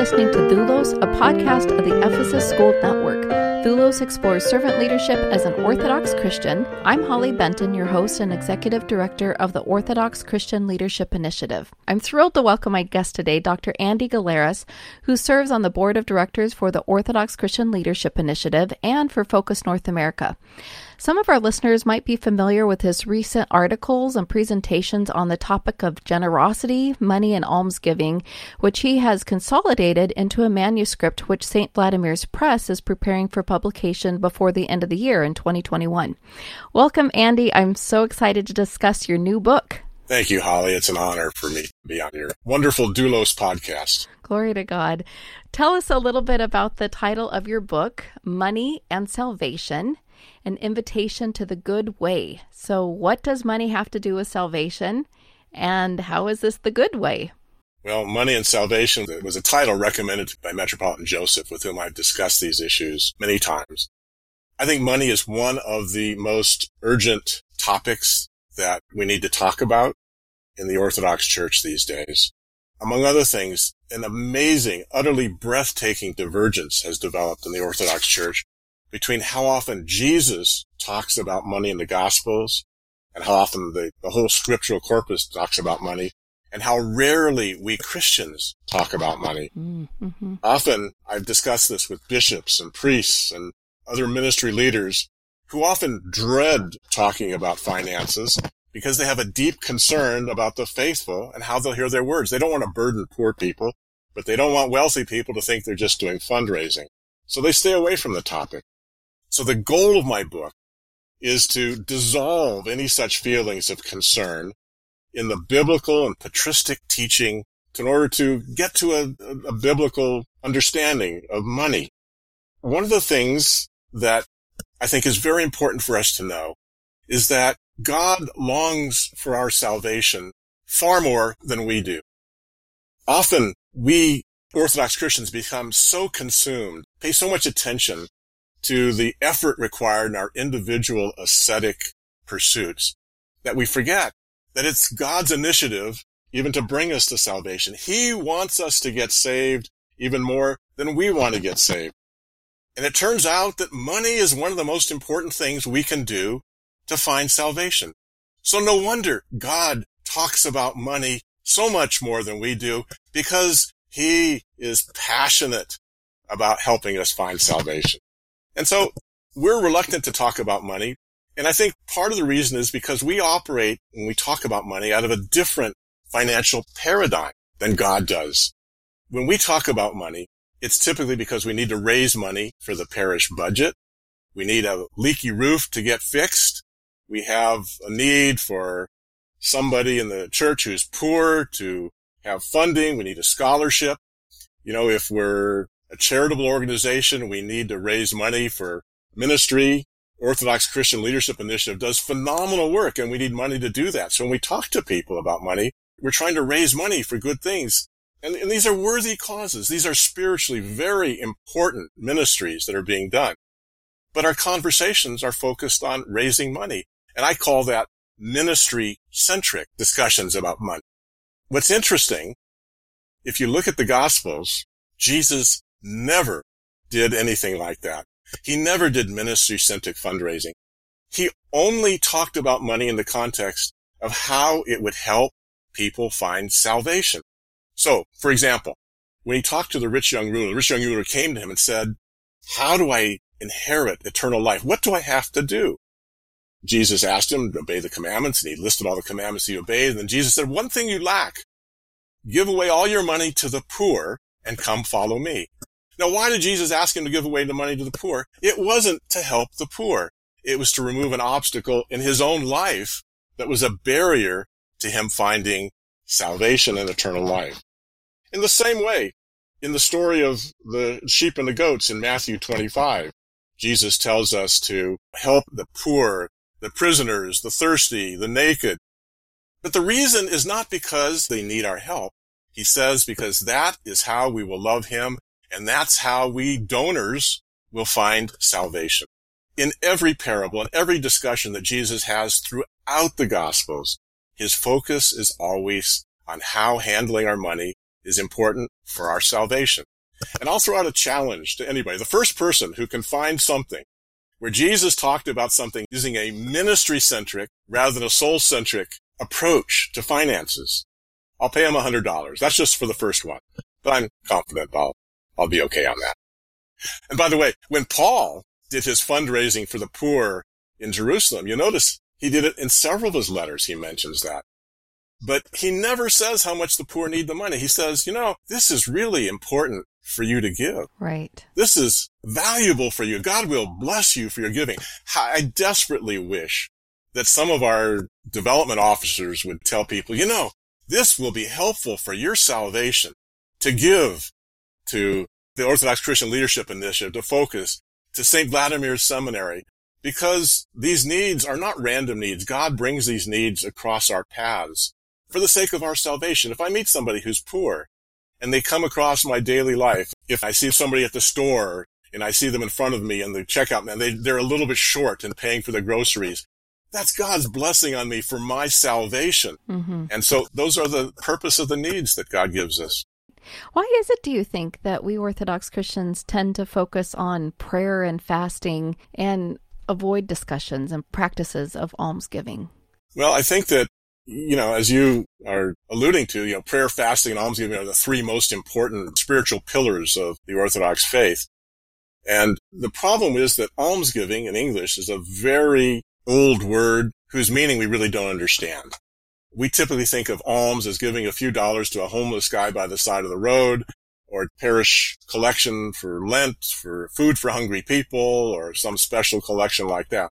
listening to Doulos, a podcast of the Ephesus School Network. Doulos explores servant leadership as an Orthodox Christian. I'm Holly Benton, your host and executive director of the Orthodox Christian Leadership Initiative. I'm thrilled to welcome my guest today, Dr. Andy Geleris, who serves on the board of directors for the Orthodox Christian Leadership Initiative and for Focus North America. Some of our listeners might be familiar with his recent articles and presentations on the topic of generosity, money, and almsgiving, which he has consolidated into a manuscript which St. Vladimir's Press is preparing for publication before the end of the year in 2021. Welcome, Andy. I'm so excited to discuss your new book. Thank you, Holly. It's an honor for me to be on your wonderful Doulos podcast. Glory to God. Tell us a little bit about the title of your book, Money and Salvation an invitation to the good way. So, what does money have to do with salvation? And how is this the good way? Well, Money and Salvation was a title recommended by Metropolitan Joseph, with whom I've discussed these issues many times. I think money is one of the most urgent topics that we need to talk about in the Orthodox Church these days. Among other things, an amazing, utterly breathtaking divergence has developed in the Orthodox Church between how often Jesus talks about money in the Gospels and how often the, the whole scriptural corpus talks about money and how rarely we Christians talk about money. Mm-hmm. Often I've discussed this with bishops and priests and other ministry leaders who often dread talking about finances because they have a deep concern about the faithful and how they'll hear their words. They don't want to burden poor people, but they don't want wealthy people to think they're just doing fundraising. So they stay away from the topic. So the goal of my book is to dissolve any such feelings of concern in the biblical and patristic teaching in order to get to a, a, biblical understanding of money. One of the things that I think is very important for us to know is that God longs for our salvation far more than we do. Often we Orthodox Christians become so consumed, pay so much attention to the effort required in our individual ascetic pursuits that we forget that it's God's initiative even to bring us to salvation. He wants us to get saved even more than we want to get saved. And it turns out that money is one of the most important things we can do to find salvation. So no wonder God talks about money so much more than we do because he is passionate about helping us find salvation. And so we're reluctant to talk about money. And I think part of the reason is because we operate when we talk about money out of a different financial paradigm than God does. When we talk about money, it's typically because we need to raise money for the parish budget. We need a leaky roof to get fixed. We have a need for somebody in the church who's poor to have funding. We need a scholarship. You know, if we're a charitable organization. We need to raise money for ministry. Orthodox Christian Leadership Initiative does phenomenal work and we need money to do that. So when we talk to people about money, we're trying to raise money for good things. And, and these are worthy causes. These are spiritually very important ministries that are being done. But our conversations are focused on raising money. And I call that ministry centric discussions about money. What's interesting, if you look at the gospels, Jesus never did anything like that. He never did ministry centric fundraising. He only talked about money in the context of how it would help people find salvation. So, for example, when he talked to the rich young ruler, the rich young ruler came to him and said, how do I inherit eternal life? What do I have to do? Jesus asked him to obey the commandments and he listed all the commandments he obeyed. And then Jesus said, one thing you lack, give away all your money to the poor and come follow me. Now, why did Jesus ask him to give away the money to the poor? It wasn't to help the poor. It was to remove an obstacle in his own life that was a barrier to him finding salvation and eternal life. In the same way, in the story of the sheep and the goats in Matthew 25, Jesus tells us to help the poor, the prisoners, the thirsty, the naked. But the reason is not because they need our help. He says because that is how we will love him and that's how we donors will find salvation. In every parable, in every discussion that Jesus has throughout the Gospels, his focus is always on how handling our money is important for our salvation. And I'll throw out a challenge to anybody. The first person who can find something where Jesus talked about something using a ministry centric rather than a soul centric approach to finances, I'll pay him a hundred dollars. That's just for the first one, but I'm confident I'll, I'll be okay on that. And by the way, when Paul did his fundraising for the poor in Jerusalem, you notice he did it in several of his letters. He mentions that. But he never says how much the poor need the money. He says, you know, this is really important for you to give. Right. This is valuable for you. God will bless you for your giving. I desperately wish that some of our development officers would tell people, you know, this will be helpful for your salvation to give to the Orthodox Christian Leadership Initiative, to focus to St. Vladimir's Seminary, because these needs are not random needs. God brings these needs across our paths for the sake of our salvation. If I meet somebody who's poor and they come across my daily life, if I see somebody at the store and I see them in front of me and the checkout man, they, they're a little bit short in paying for their groceries. That's God's blessing on me for my salvation. Mm-hmm. And so those are the purpose of the needs that God gives us. Why is it, do you think, that we Orthodox Christians tend to focus on prayer and fasting and avoid discussions and practices of almsgiving? Well, I think that you know, as you are alluding to, you know, prayer, fasting, and almsgiving are the three most important spiritual pillars of the Orthodox faith. And the problem is that almsgiving in English is a very old word whose meaning we really don't understand. We typically think of alms as giving a few dollars to a homeless guy by the side of the road or parish collection for Lent, for food for hungry people, or some special collection like that.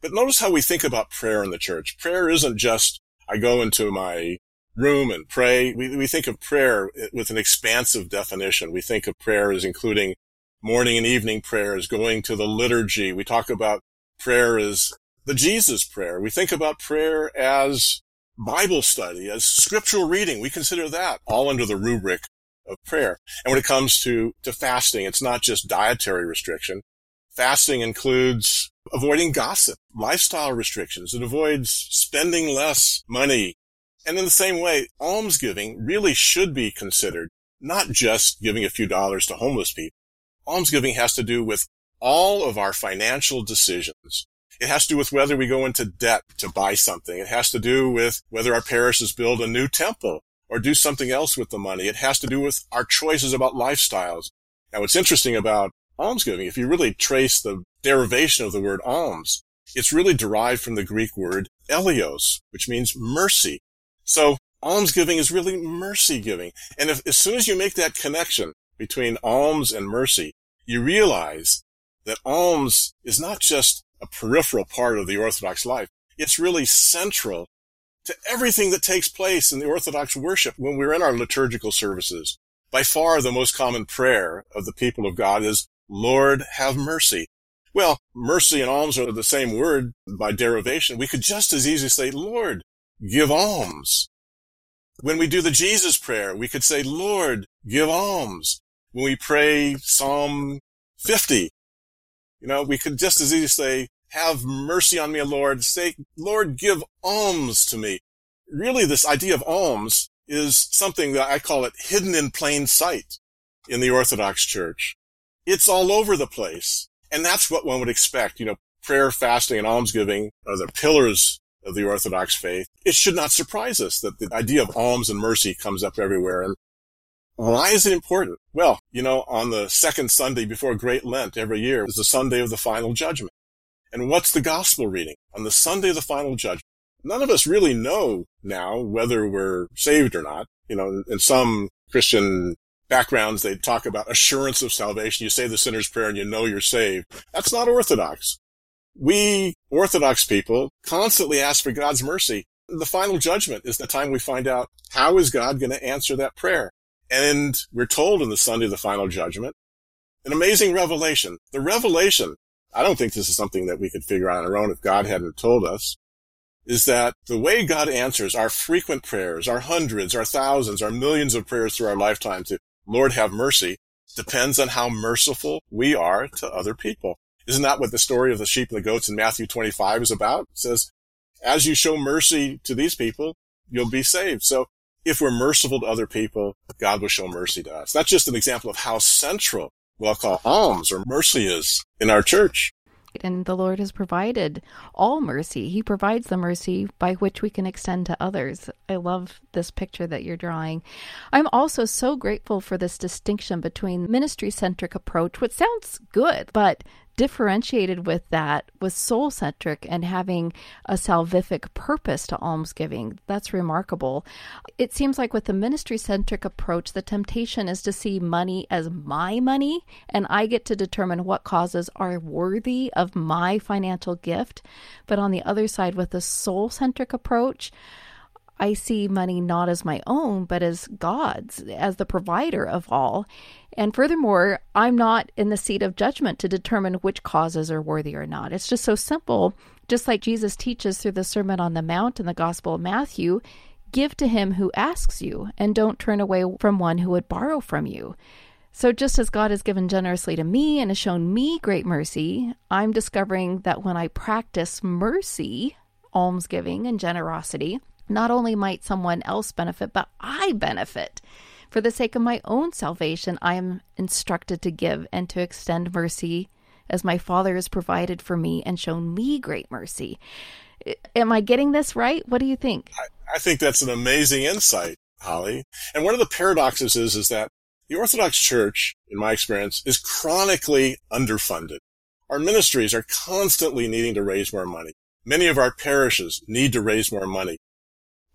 But notice how we think about prayer in the church. Prayer isn't just I go into my room and pray. We, we think of prayer with an expansive definition. We think of prayer as including morning and evening prayers, going to the liturgy. We talk about prayer as the Jesus prayer. We think about prayer as Bible study, as scriptural reading. We consider that all under the rubric of prayer. And when it comes to, to fasting, it's not just dietary restriction. Fasting includes avoiding gossip, lifestyle restrictions. It avoids spending less money. And in the same way, almsgiving really should be considered not just giving a few dollars to homeless people. Almsgiving has to do with all of our financial decisions. It has to do with whether we go into debt to buy something. It has to do with whether our parishes build a new temple or do something else with the money. It has to do with our choices about lifestyles. Now, what's interesting about almsgiving, if you really trace the derivation of the word alms, it's really derived from the Greek word eleos, which means mercy. So almsgiving is really mercy giving. And if, as soon as you make that connection between alms and mercy, you realize that alms is not just a peripheral part of the Orthodox life. It's really central to everything that takes place in the Orthodox worship when we're in our liturgical services. By far the most common prayer of the people of God is, Lord, have mercy. Well, mercy and alms are the same word by derivation. We could just as easily say, Lord, give alms. When we do the Jesus prayer, we could say, Lord, give alms. When we pray Psalm 50, you know, we could just as easily say, have mercy on me, Lord. Say, Lord, give alms to me. Really, this idea of alms is something that I call it hidden in plain sight in the Orthodox Church. It's all over the place. And that's what one would expect. You know, prayer, fasting, and almsgiving are the pillars of the Orthodox faith. It should not surprise us that the idea of alms and mercy comes up everywhere. And why is it important? Well, you know, on the second Sunday before Great Lent every year is the Sunday of the final judgment. And what's the gospel reading? On the Sunday of the final judgment, none of us really know now whether we're saved or not. You know, in some Christian backgrounds, they talk about assurance of salvation. You say the sinner's prayer and you know you're saved. That's not orthodox. We Orthodox people constantly ask for God's mercy. The final judgment is the time we find out how is God going to answer that prayer. And we're told in the Sunday of the final judgment, an amazing revelation. The revelation, I don't think this is something that we could figure out on our own if God hadn't told us, is that the way God answers our frequent prayers, our hundreds, our thousands, our millions of prayers through our lifetime to Lord have mercy, depends on how merciful we are to other people. Isn't that what the story of the sheep and the goats in Matthew 25 is about? It says, as you show mercy to these people, you'll be saved. So if we're merciful to other people, God will show mercy to us. That's just an example of how central what I'll call alms or mercy is in our church. And the Lord has provided all mercy. He provides the mercy by which we can extend to others. I love this picture that you're drawing. I'm also so grateful for this distinction between ministry centric approach, which sounds good, but differentiated with that was soul centric and having a salvific purpose to almsgiving. That's remarkable. It seems like with the ministry centric approach, the temptation is to see money as my money, and I get to determine what causes are worthy of my financial gift. But on the other side, with the soul centric approach, I see money not as my own, but as God's, as the provider of all. And furthermore, I'm not in the seat of judgment to determine which causes are worthy or not. It's just so simple. Just like Jesus teaches through the Sermon on the Mount in the Gospel of Matthew give to him who asks you, and don't turn away from one who would borrow from you. So, just as God has given generously to me and has shown me great mercy, I'm discovering that when I practice mercy, almsgiving, and generosity, not only might someone else benefit, but I benefit. For the sake of my own salvation, I am instructed to give and to extend mercy as my Father has provided for me and shown me great mercy. Am I getting this right? What do you think? I, I think that's an amazing insight, Holly. And one of the paradoxes is, is that the Orthodox Church, in my experience, is chronically underfunded. Our ministries are constantly needing to raise more money. Many of our parishes need to raise more money.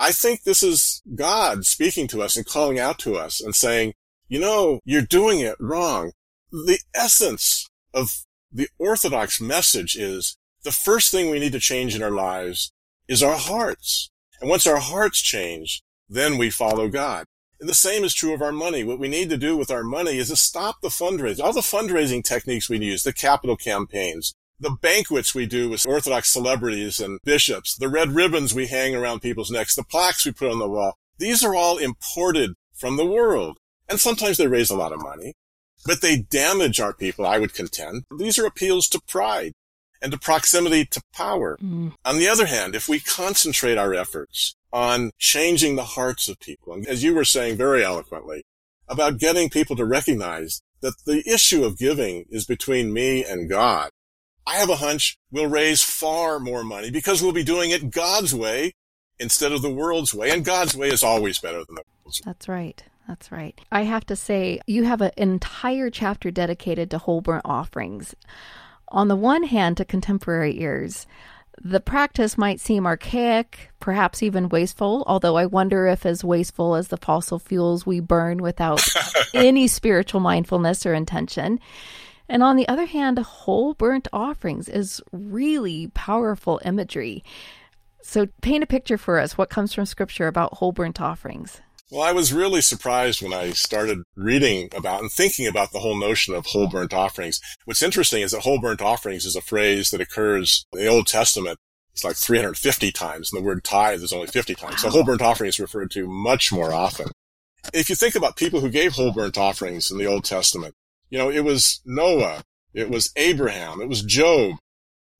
I think this is God speaking to us and calling out to us and saying, you know, you're doing it wrong. The essence of the Orthodox message is the first thing we need to change in our lives is our hearts. And once our hearts change, then we follow God. And the same is true of our money. What we need to do with our money is to stop the fundraising, all the fundraising techniques we use, the capital campaigns, the banquets we do with Orthodox celebrities and bishops, the red ribbons we hang around people's necks, the plaques we put on the wall. These are all imported from the world. And sometimes they raise a lot of money, but they damage our people, I would contend. These are appeals to pride and to proximity to power. Mm. On the other hand, if we concentrate our efforts on changing the hearts of people, and as you were saying very eloquently, about getting people to recognize that the issue of giving is between me and God, I have a hunch we'll raise far more money because we'll be doing it God's way instead of the world's way. And God's way is always better than the world's way. That's right. That's right. I have to say, you have an entire chapter dedicated to whole burnt offerings. On the one hand, to contemporary ears, the practice might seem archaic, perhaps even wasteful, although I wonder if as wasteful as the fossil fuels we burn without any spiritual mindfulness or intention. And on the other hand, whole burnt offerings is really powerful imagery. So paint a picture for us what comes from scripture about whole burnt offerings. Well, I was really surprised when I started reading about and thinking about the whole notion of whole burnt offerings. What's interesting is that whole burnt offerings is a phrase that occurs in the Old Testament. It's like 350 times, and the word tithe is only 50 times. Wow. So whole burnt offerings is referred to much more often. If you think about people who gave whole burnt offerings in the Old Testament, you know, it was Noah, it was Abraham, it was Job.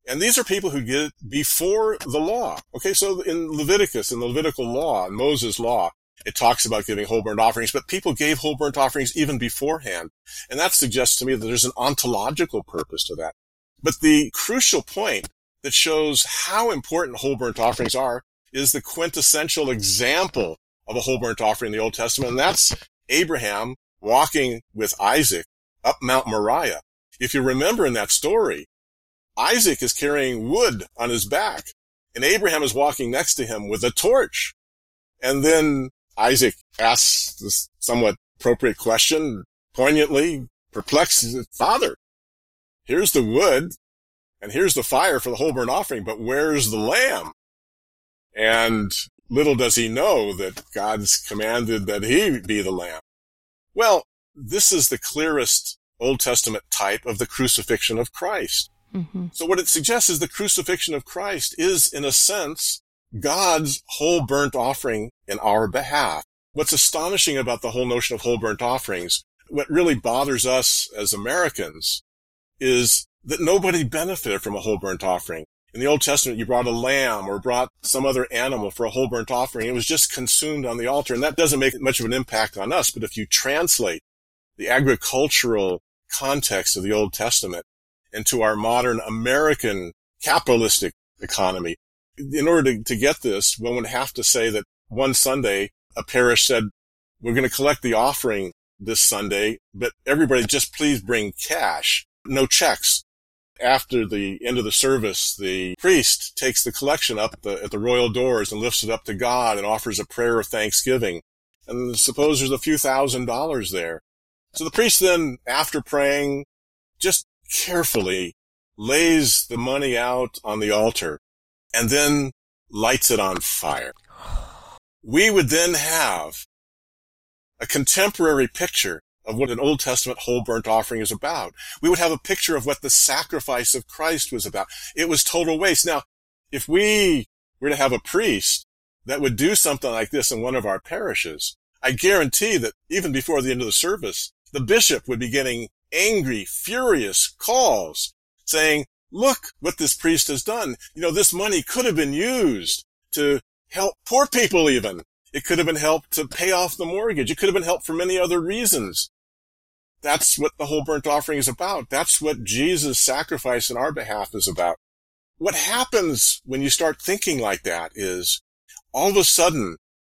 And these are people who get before the law. Okay, so in Leviticus, in the Levitical law, in Moses' law, it talks about giving whole burnt offerings, but people gave whole burnt offerings even beforehand. And that suggests to me that there's an ontological purpose to that. But the crucial point that shows how important whole burnt offerings are is the quintessential example of a whole burnt offering in the Old Testament. And that's Abraham walking with Isaac up Mount Moriah. If you remember in that story, Isaac is carrying wood on his back and Abraham is walking next to him with a torch. And then Isaac asks this somewhat appropriate question, poignantly perplexed, Father, here's the wood and here's the fire for the whole burnt offering, but where's the lamb? And little does he know that God's commanded that he be the lamb. Well, this is the clearest Old Testament type of the crucifixion of Christ. Mm-hmm. So what it suggests is the crucifixion of Christ is, in a sense, God's whole burnt offering in our behalf. What's astonishing about the whole notion of whole burnt offerings, what really bothers us as Americans is that nobody benefited from a whole burnt offering. In the Old Testament, you brought a lamb or brought some other animal for a whole burnt offering. It was just consumed on the altar. And that doesn't make much of an impact on us. But if you translate the agricultural context of the Old Testament into our modern American capitalistic economy, in order to, to get this, one would have to say that one Sunday, a parish said, we're going to collect the offering this Sunday, but everybody just please bring cash, no checks after the end of the service, the priest takes the collection up the, at the royal doors and lifts it up to God and offers a prayer of thanksgiving. And suppose there's a few thousand dollars there. So the priest then, after praying, just carefully lays the money out on the altar and then lights it on fire. We would then have a contemporary picture of what an Old Testament whole burnt offering is about. We would have a picture of what the sacrifice of Christ was about. It was total waste. Now, if we were to have a priest that would do something like this in one of our parishes, I guarantee that even before the end of the service, the bishop would be getting angry, furious calls saying, look what this priest has done. You know, this money could have been used to help poor people even. It could have been helped to pay off the mortgage. It could have been helped for many other reasons. That's what the whole burnt offering is about. That's what Jesus' sacrifice in our behalf is about. What happens when you start thinking like that is all of a sudden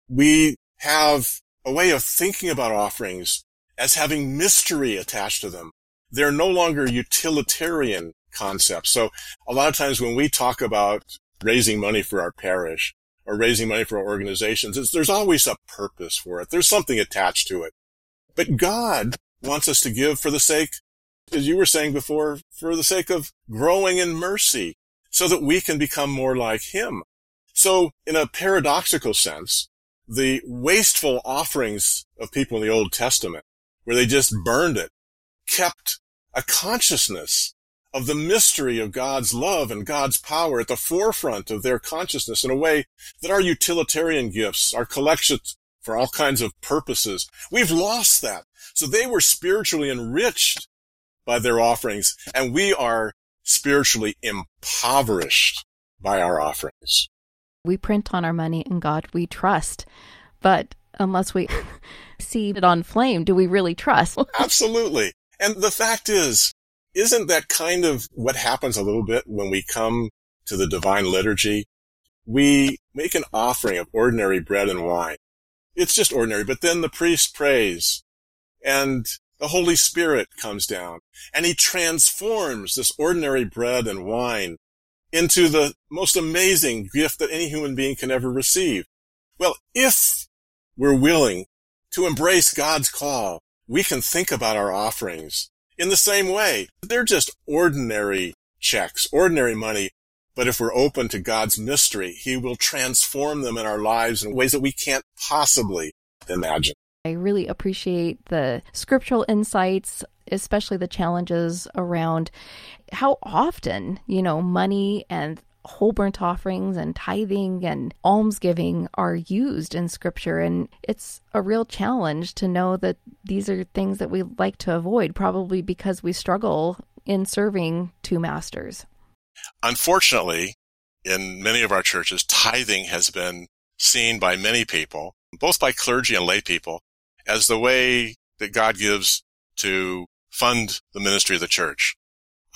we have a way of thinking about offerings as having mystery attached to them. They're no longer utilitarian concepts. So a lot of times when we talk about raising money for our parish or raising money for our organizations, there's always a purpose for it. There's something attached to it. But God wants us to give for the sake, as you were saying before, for the sake of growing in mercy so that we can become more like him. So in a paradoxical sense, the wasteful offerings of people in the Old Testament, where they just burned it, kept a consciousness of the mystery of God's love and God's power at the forefront of their consciousness in a way that our utilitarian gifts, our collections for all kinds of purposes, we've lost that. So they were spiritually enriched by their offerings, and we are spiritually impoverished by our offerings. We print on our money and God we trust, but unless we see it on flame, do we really trust? Absolutely. And the fact is, isn't that kind of what happens a little bit when we come to the divine liturgy? We make an offering of ordinary bread and wine. It's just ordinary, but then the priest prays and the Holy Spirit comes down and he transforms this ordinary bread and wine into the most amazing gift that any human being can ever receive. Well, if we're willing to embrace God's call, we can think about our offerings in the same way. They're just ordinary checks, ordinary money. But if we're open to God's mystery, He will transform them in our lives in ways that we can't possibly imagine. I really appreciate the scriptural insights, especially the challenges around how often, you know, money and whole burnt offerings and tithing and almsgiving are used in scripture. And it's a real challenge to know that these are things that we like to avoid, probably because we struggle in serving two masters. Unfortunately, in many of our churches, tithing has been seen by many people, both by clergy and lay people, as the way that God gives to fund the ministry of the church.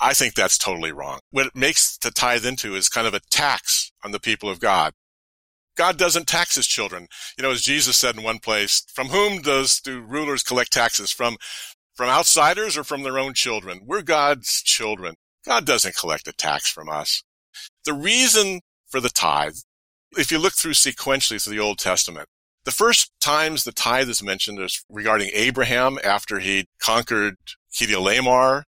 I think that's totally wrong. What it makes the tithe into is kind of a tax on the people of God. God doesn't tax his children. You know, as Jesus said in one place, from whom does do rulers collect taxes? From from outsiders or from their own children? We're God's children. God doesn't collect a tax from us. The reason for the tithe, if you look through sequentially through the Old Testament, the first times the tithe is mentioned is regarding Abraham after he conquered Chedorlaomer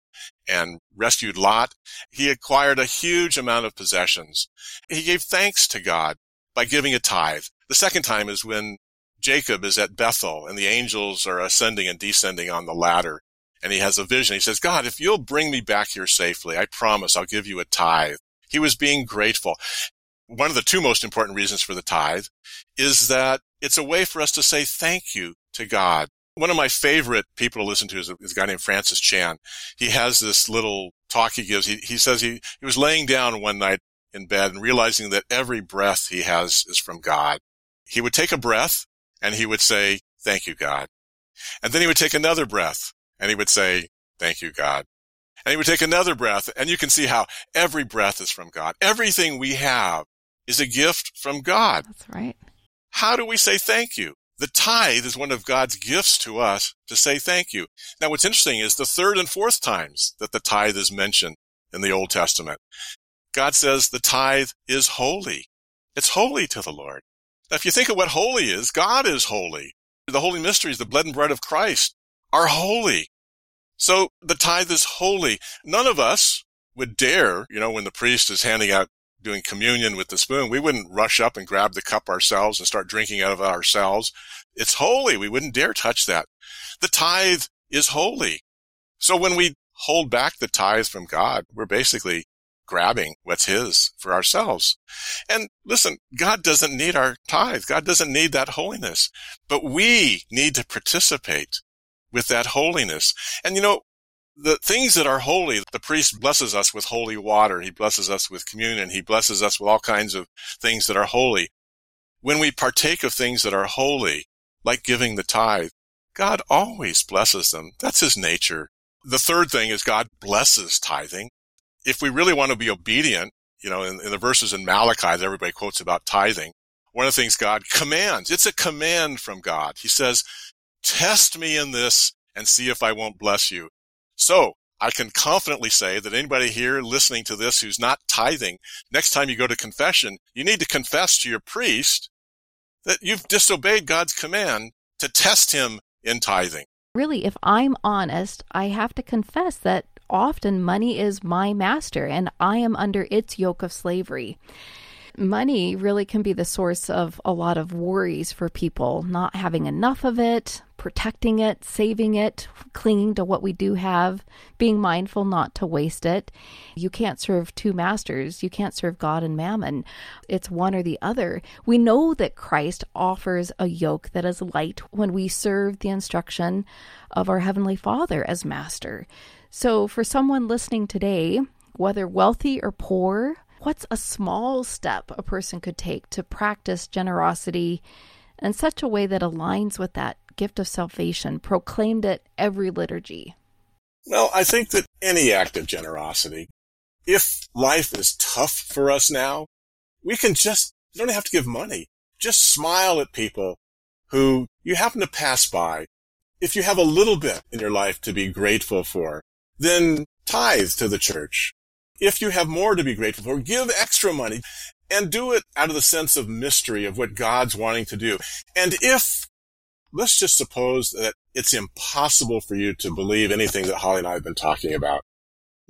and rescued Lot. He acquired a huge amount of possessions. He gave thanks to God by giving a tithe. The second time is when Jacob is at Bethel and the angels are ascending and descending on the ladder. And he has a vision. He says, God, if you'll bring me back here safely, I promise I'll give you a tithe. He was being grateful. One of the two most important reasons for the tithe is that it's a way for us to say thank you to God. One of my favorite people to listen to is a, is a guy named Francis Chan. He has this little talk he gives. He, he says he, he was laying down one night in bed and realizing that every breath he has is from God. He would take a breath and he would say, thank you, God. And then he would take another breath and he would say, thank you, God. And he would take another breath and you can see how every breath is from God. Everything we have is a gift from God. That's right. How do we say thank you? The tithe is one of God's gifts to us to say thank you. Now, what's interesting is the third and fourth times that the tithe is mentioned in the Old Testament. God says the tithe is holy. It's holy to the Lord. Now, if you think of what holy is, God is holy. The holy mysteries, the blood and bread of Christ are holy. So the tithe is holy. None of us would dare, you know, when the priest is handing out doing communion with the spoon, we wouldn't rush up and grab the cup ourselves and start drinking out of it ourselves. It's holy. We wouldn't dare touch that. The tithe is holy. So when we hold back the tithe from God, we're basically grabbing what's his for ourselves. And listen, God doesn't need our tithe. God doesn't need that holiness, but we need to participate with that holiness. And you know, the things that are holy, the priest blesses us with holy water. He blesses us with communion. He blesses us with all kinds of things that are holy. When we partake of things that are holy, like giving the tithe, God always blesses them. That's his nature. The third thing is God blesses tithing. If we really want to be obedient, you know, in, in the verses in Malachi that everybody quotes about tithing, one of the things God commands, it's a command from God. He says, test me in this and see if I won't bless you. So I can confidently say that anybody here listening to this who's not tithing, next time you go to confession, you need to confess to your priest that you've disobeyed God's command to test him in tithing. Really, if I'm honest, I have to confess that often money is my master and I am under its yoke of slavery money really can be the source of a lot of worries for people, not having enough of it, protecting it, saving it, clinging to what we do have, being mindful not to waste it. You can't serve two masters. You can't serve God and mammon. It's one or the other. We know that Christ offers a yoke that is light when we serve the instruction of our Heavenly Father as master. So, for someone listening today, whether wealthy or poor, What's a small step a person could take to practice generosity in such a way that aligns with that gift of salvation proclaimed at every liturgy? Well, I think that any act of generosity, if life is tough for us now, we can just, you don't have to give money. Just smile at people who you happen to pass by. If you have a little bit in your life to be grateful for, then tithe to the church. If you have more to be grateful for, give extra money and do it out of the sense of mystery of what God's wanting to do. And if, let's just suppose that it's impossible for you to believe anything that Holly and I have been talking about,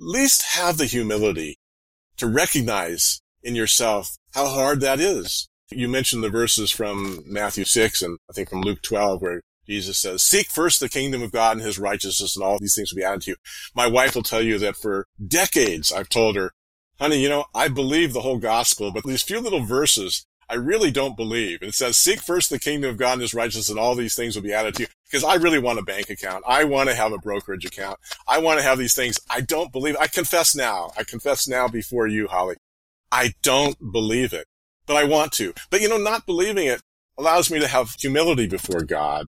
at least have the humility to recognize in yourself how hard that is. You mentioned the verses from Matthew 6 and I think from Luke 12 where Jesus says, seek first the kingdom of God and his righteousness and all these things will be added to you. My wife will tell you that for decades I've told her, honey, you know, I believe the whole gospel, but these few little verses I really don't believe. It says, seek first the kingdom of God and his righteousness and all these things will be added to you. Because I really want a bank account. I want to have a brokerage account. I want to have these things. I don't believe, I confess now. I confess now before you, Holly. I don't believe it, but I want to. But you know, not believing it allows me to have humility before God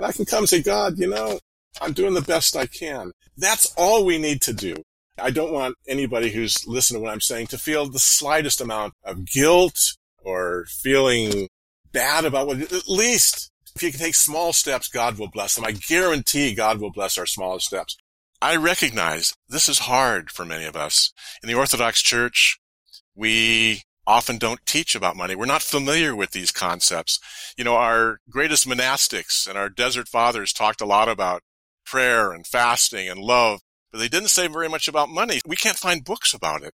and I can come say, God, you know, I'm doing the best I can. That's all we need to do. I don't want anybody who's listening to what I'm saying to feel the slightest amount of guilt or feeling bad about what, at least if you can take small steps, God will bless them. I guarantee God will bless our smallest steps. I recognize this is hard for many of us. In the Orthodox Church, we often don't teach about money. We're not familiar with these concepts. You know, our greatest monastics and our desert fathers talked a lot about prayer and fasting and love, but they didn't say very much about money. We can't find books about it.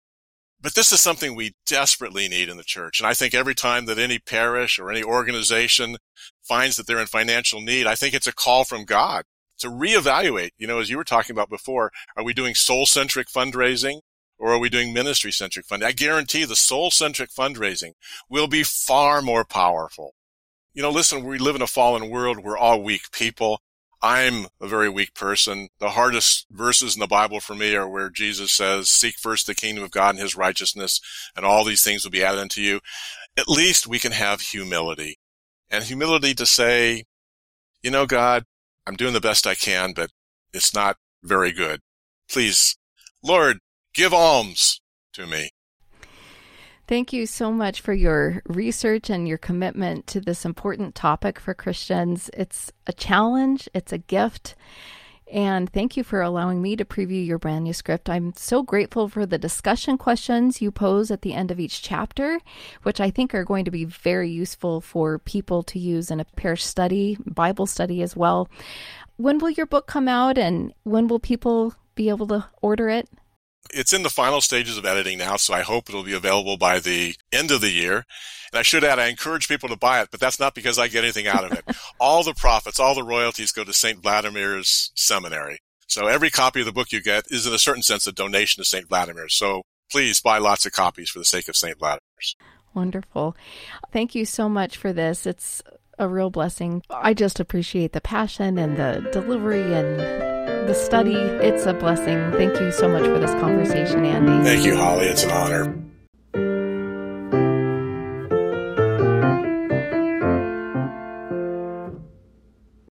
But this is something we desperately need in the church. And I think every time that any parish or any organization finds that they're in financial need, I think it's a call from God to reevaluate. You know, as you were talking about before, are we doing soul centric fundraising? Or are we doing ministry centric funding? I guarantee the soul centric fundraising will be far more powerful. You know, listen, we live in a fallen world. We're all weak people. I'm a very weak person. The hardest verses in the Bible for me are where Jesus says, seek first the kingdom of God and his righteousness, and all these things will be added unto you. At least we can have humility and humility to say, you know, God, I'm doing the best I can, but it's not very good. Please, Lord, give alms to me. Thank you so much for your research and your commitment to this important topic for Christians. It's a challenge, it's a gift. And thank you for allowing me to preview your manuscript. I'm so grateful for the discussion questions you pose at the end of each chapter, which I think are going to be very useful for people to use in a parish study, Bible study as well. When will your book come out and when will people be able to order it? It's in the final stages of editing now, so I hope it'll be available by the end of the year. And I should add, I encourage people to buy it, but that's not because I get anything out of it. all the profits, all the royalties go to St. Vladimir's seminary. So every copy of the book you get is in a certain sense a donation to St. Vladimir. So please buy lots of copies for the sake of St. Vladimir's. Wonderful. Thank you so much for this. It's a real blessing. I just appreciate the passion and the delivery and the study. It's a blessing. Thank you so much for this conversation, Andy. Thank you, Holly. It's an honor.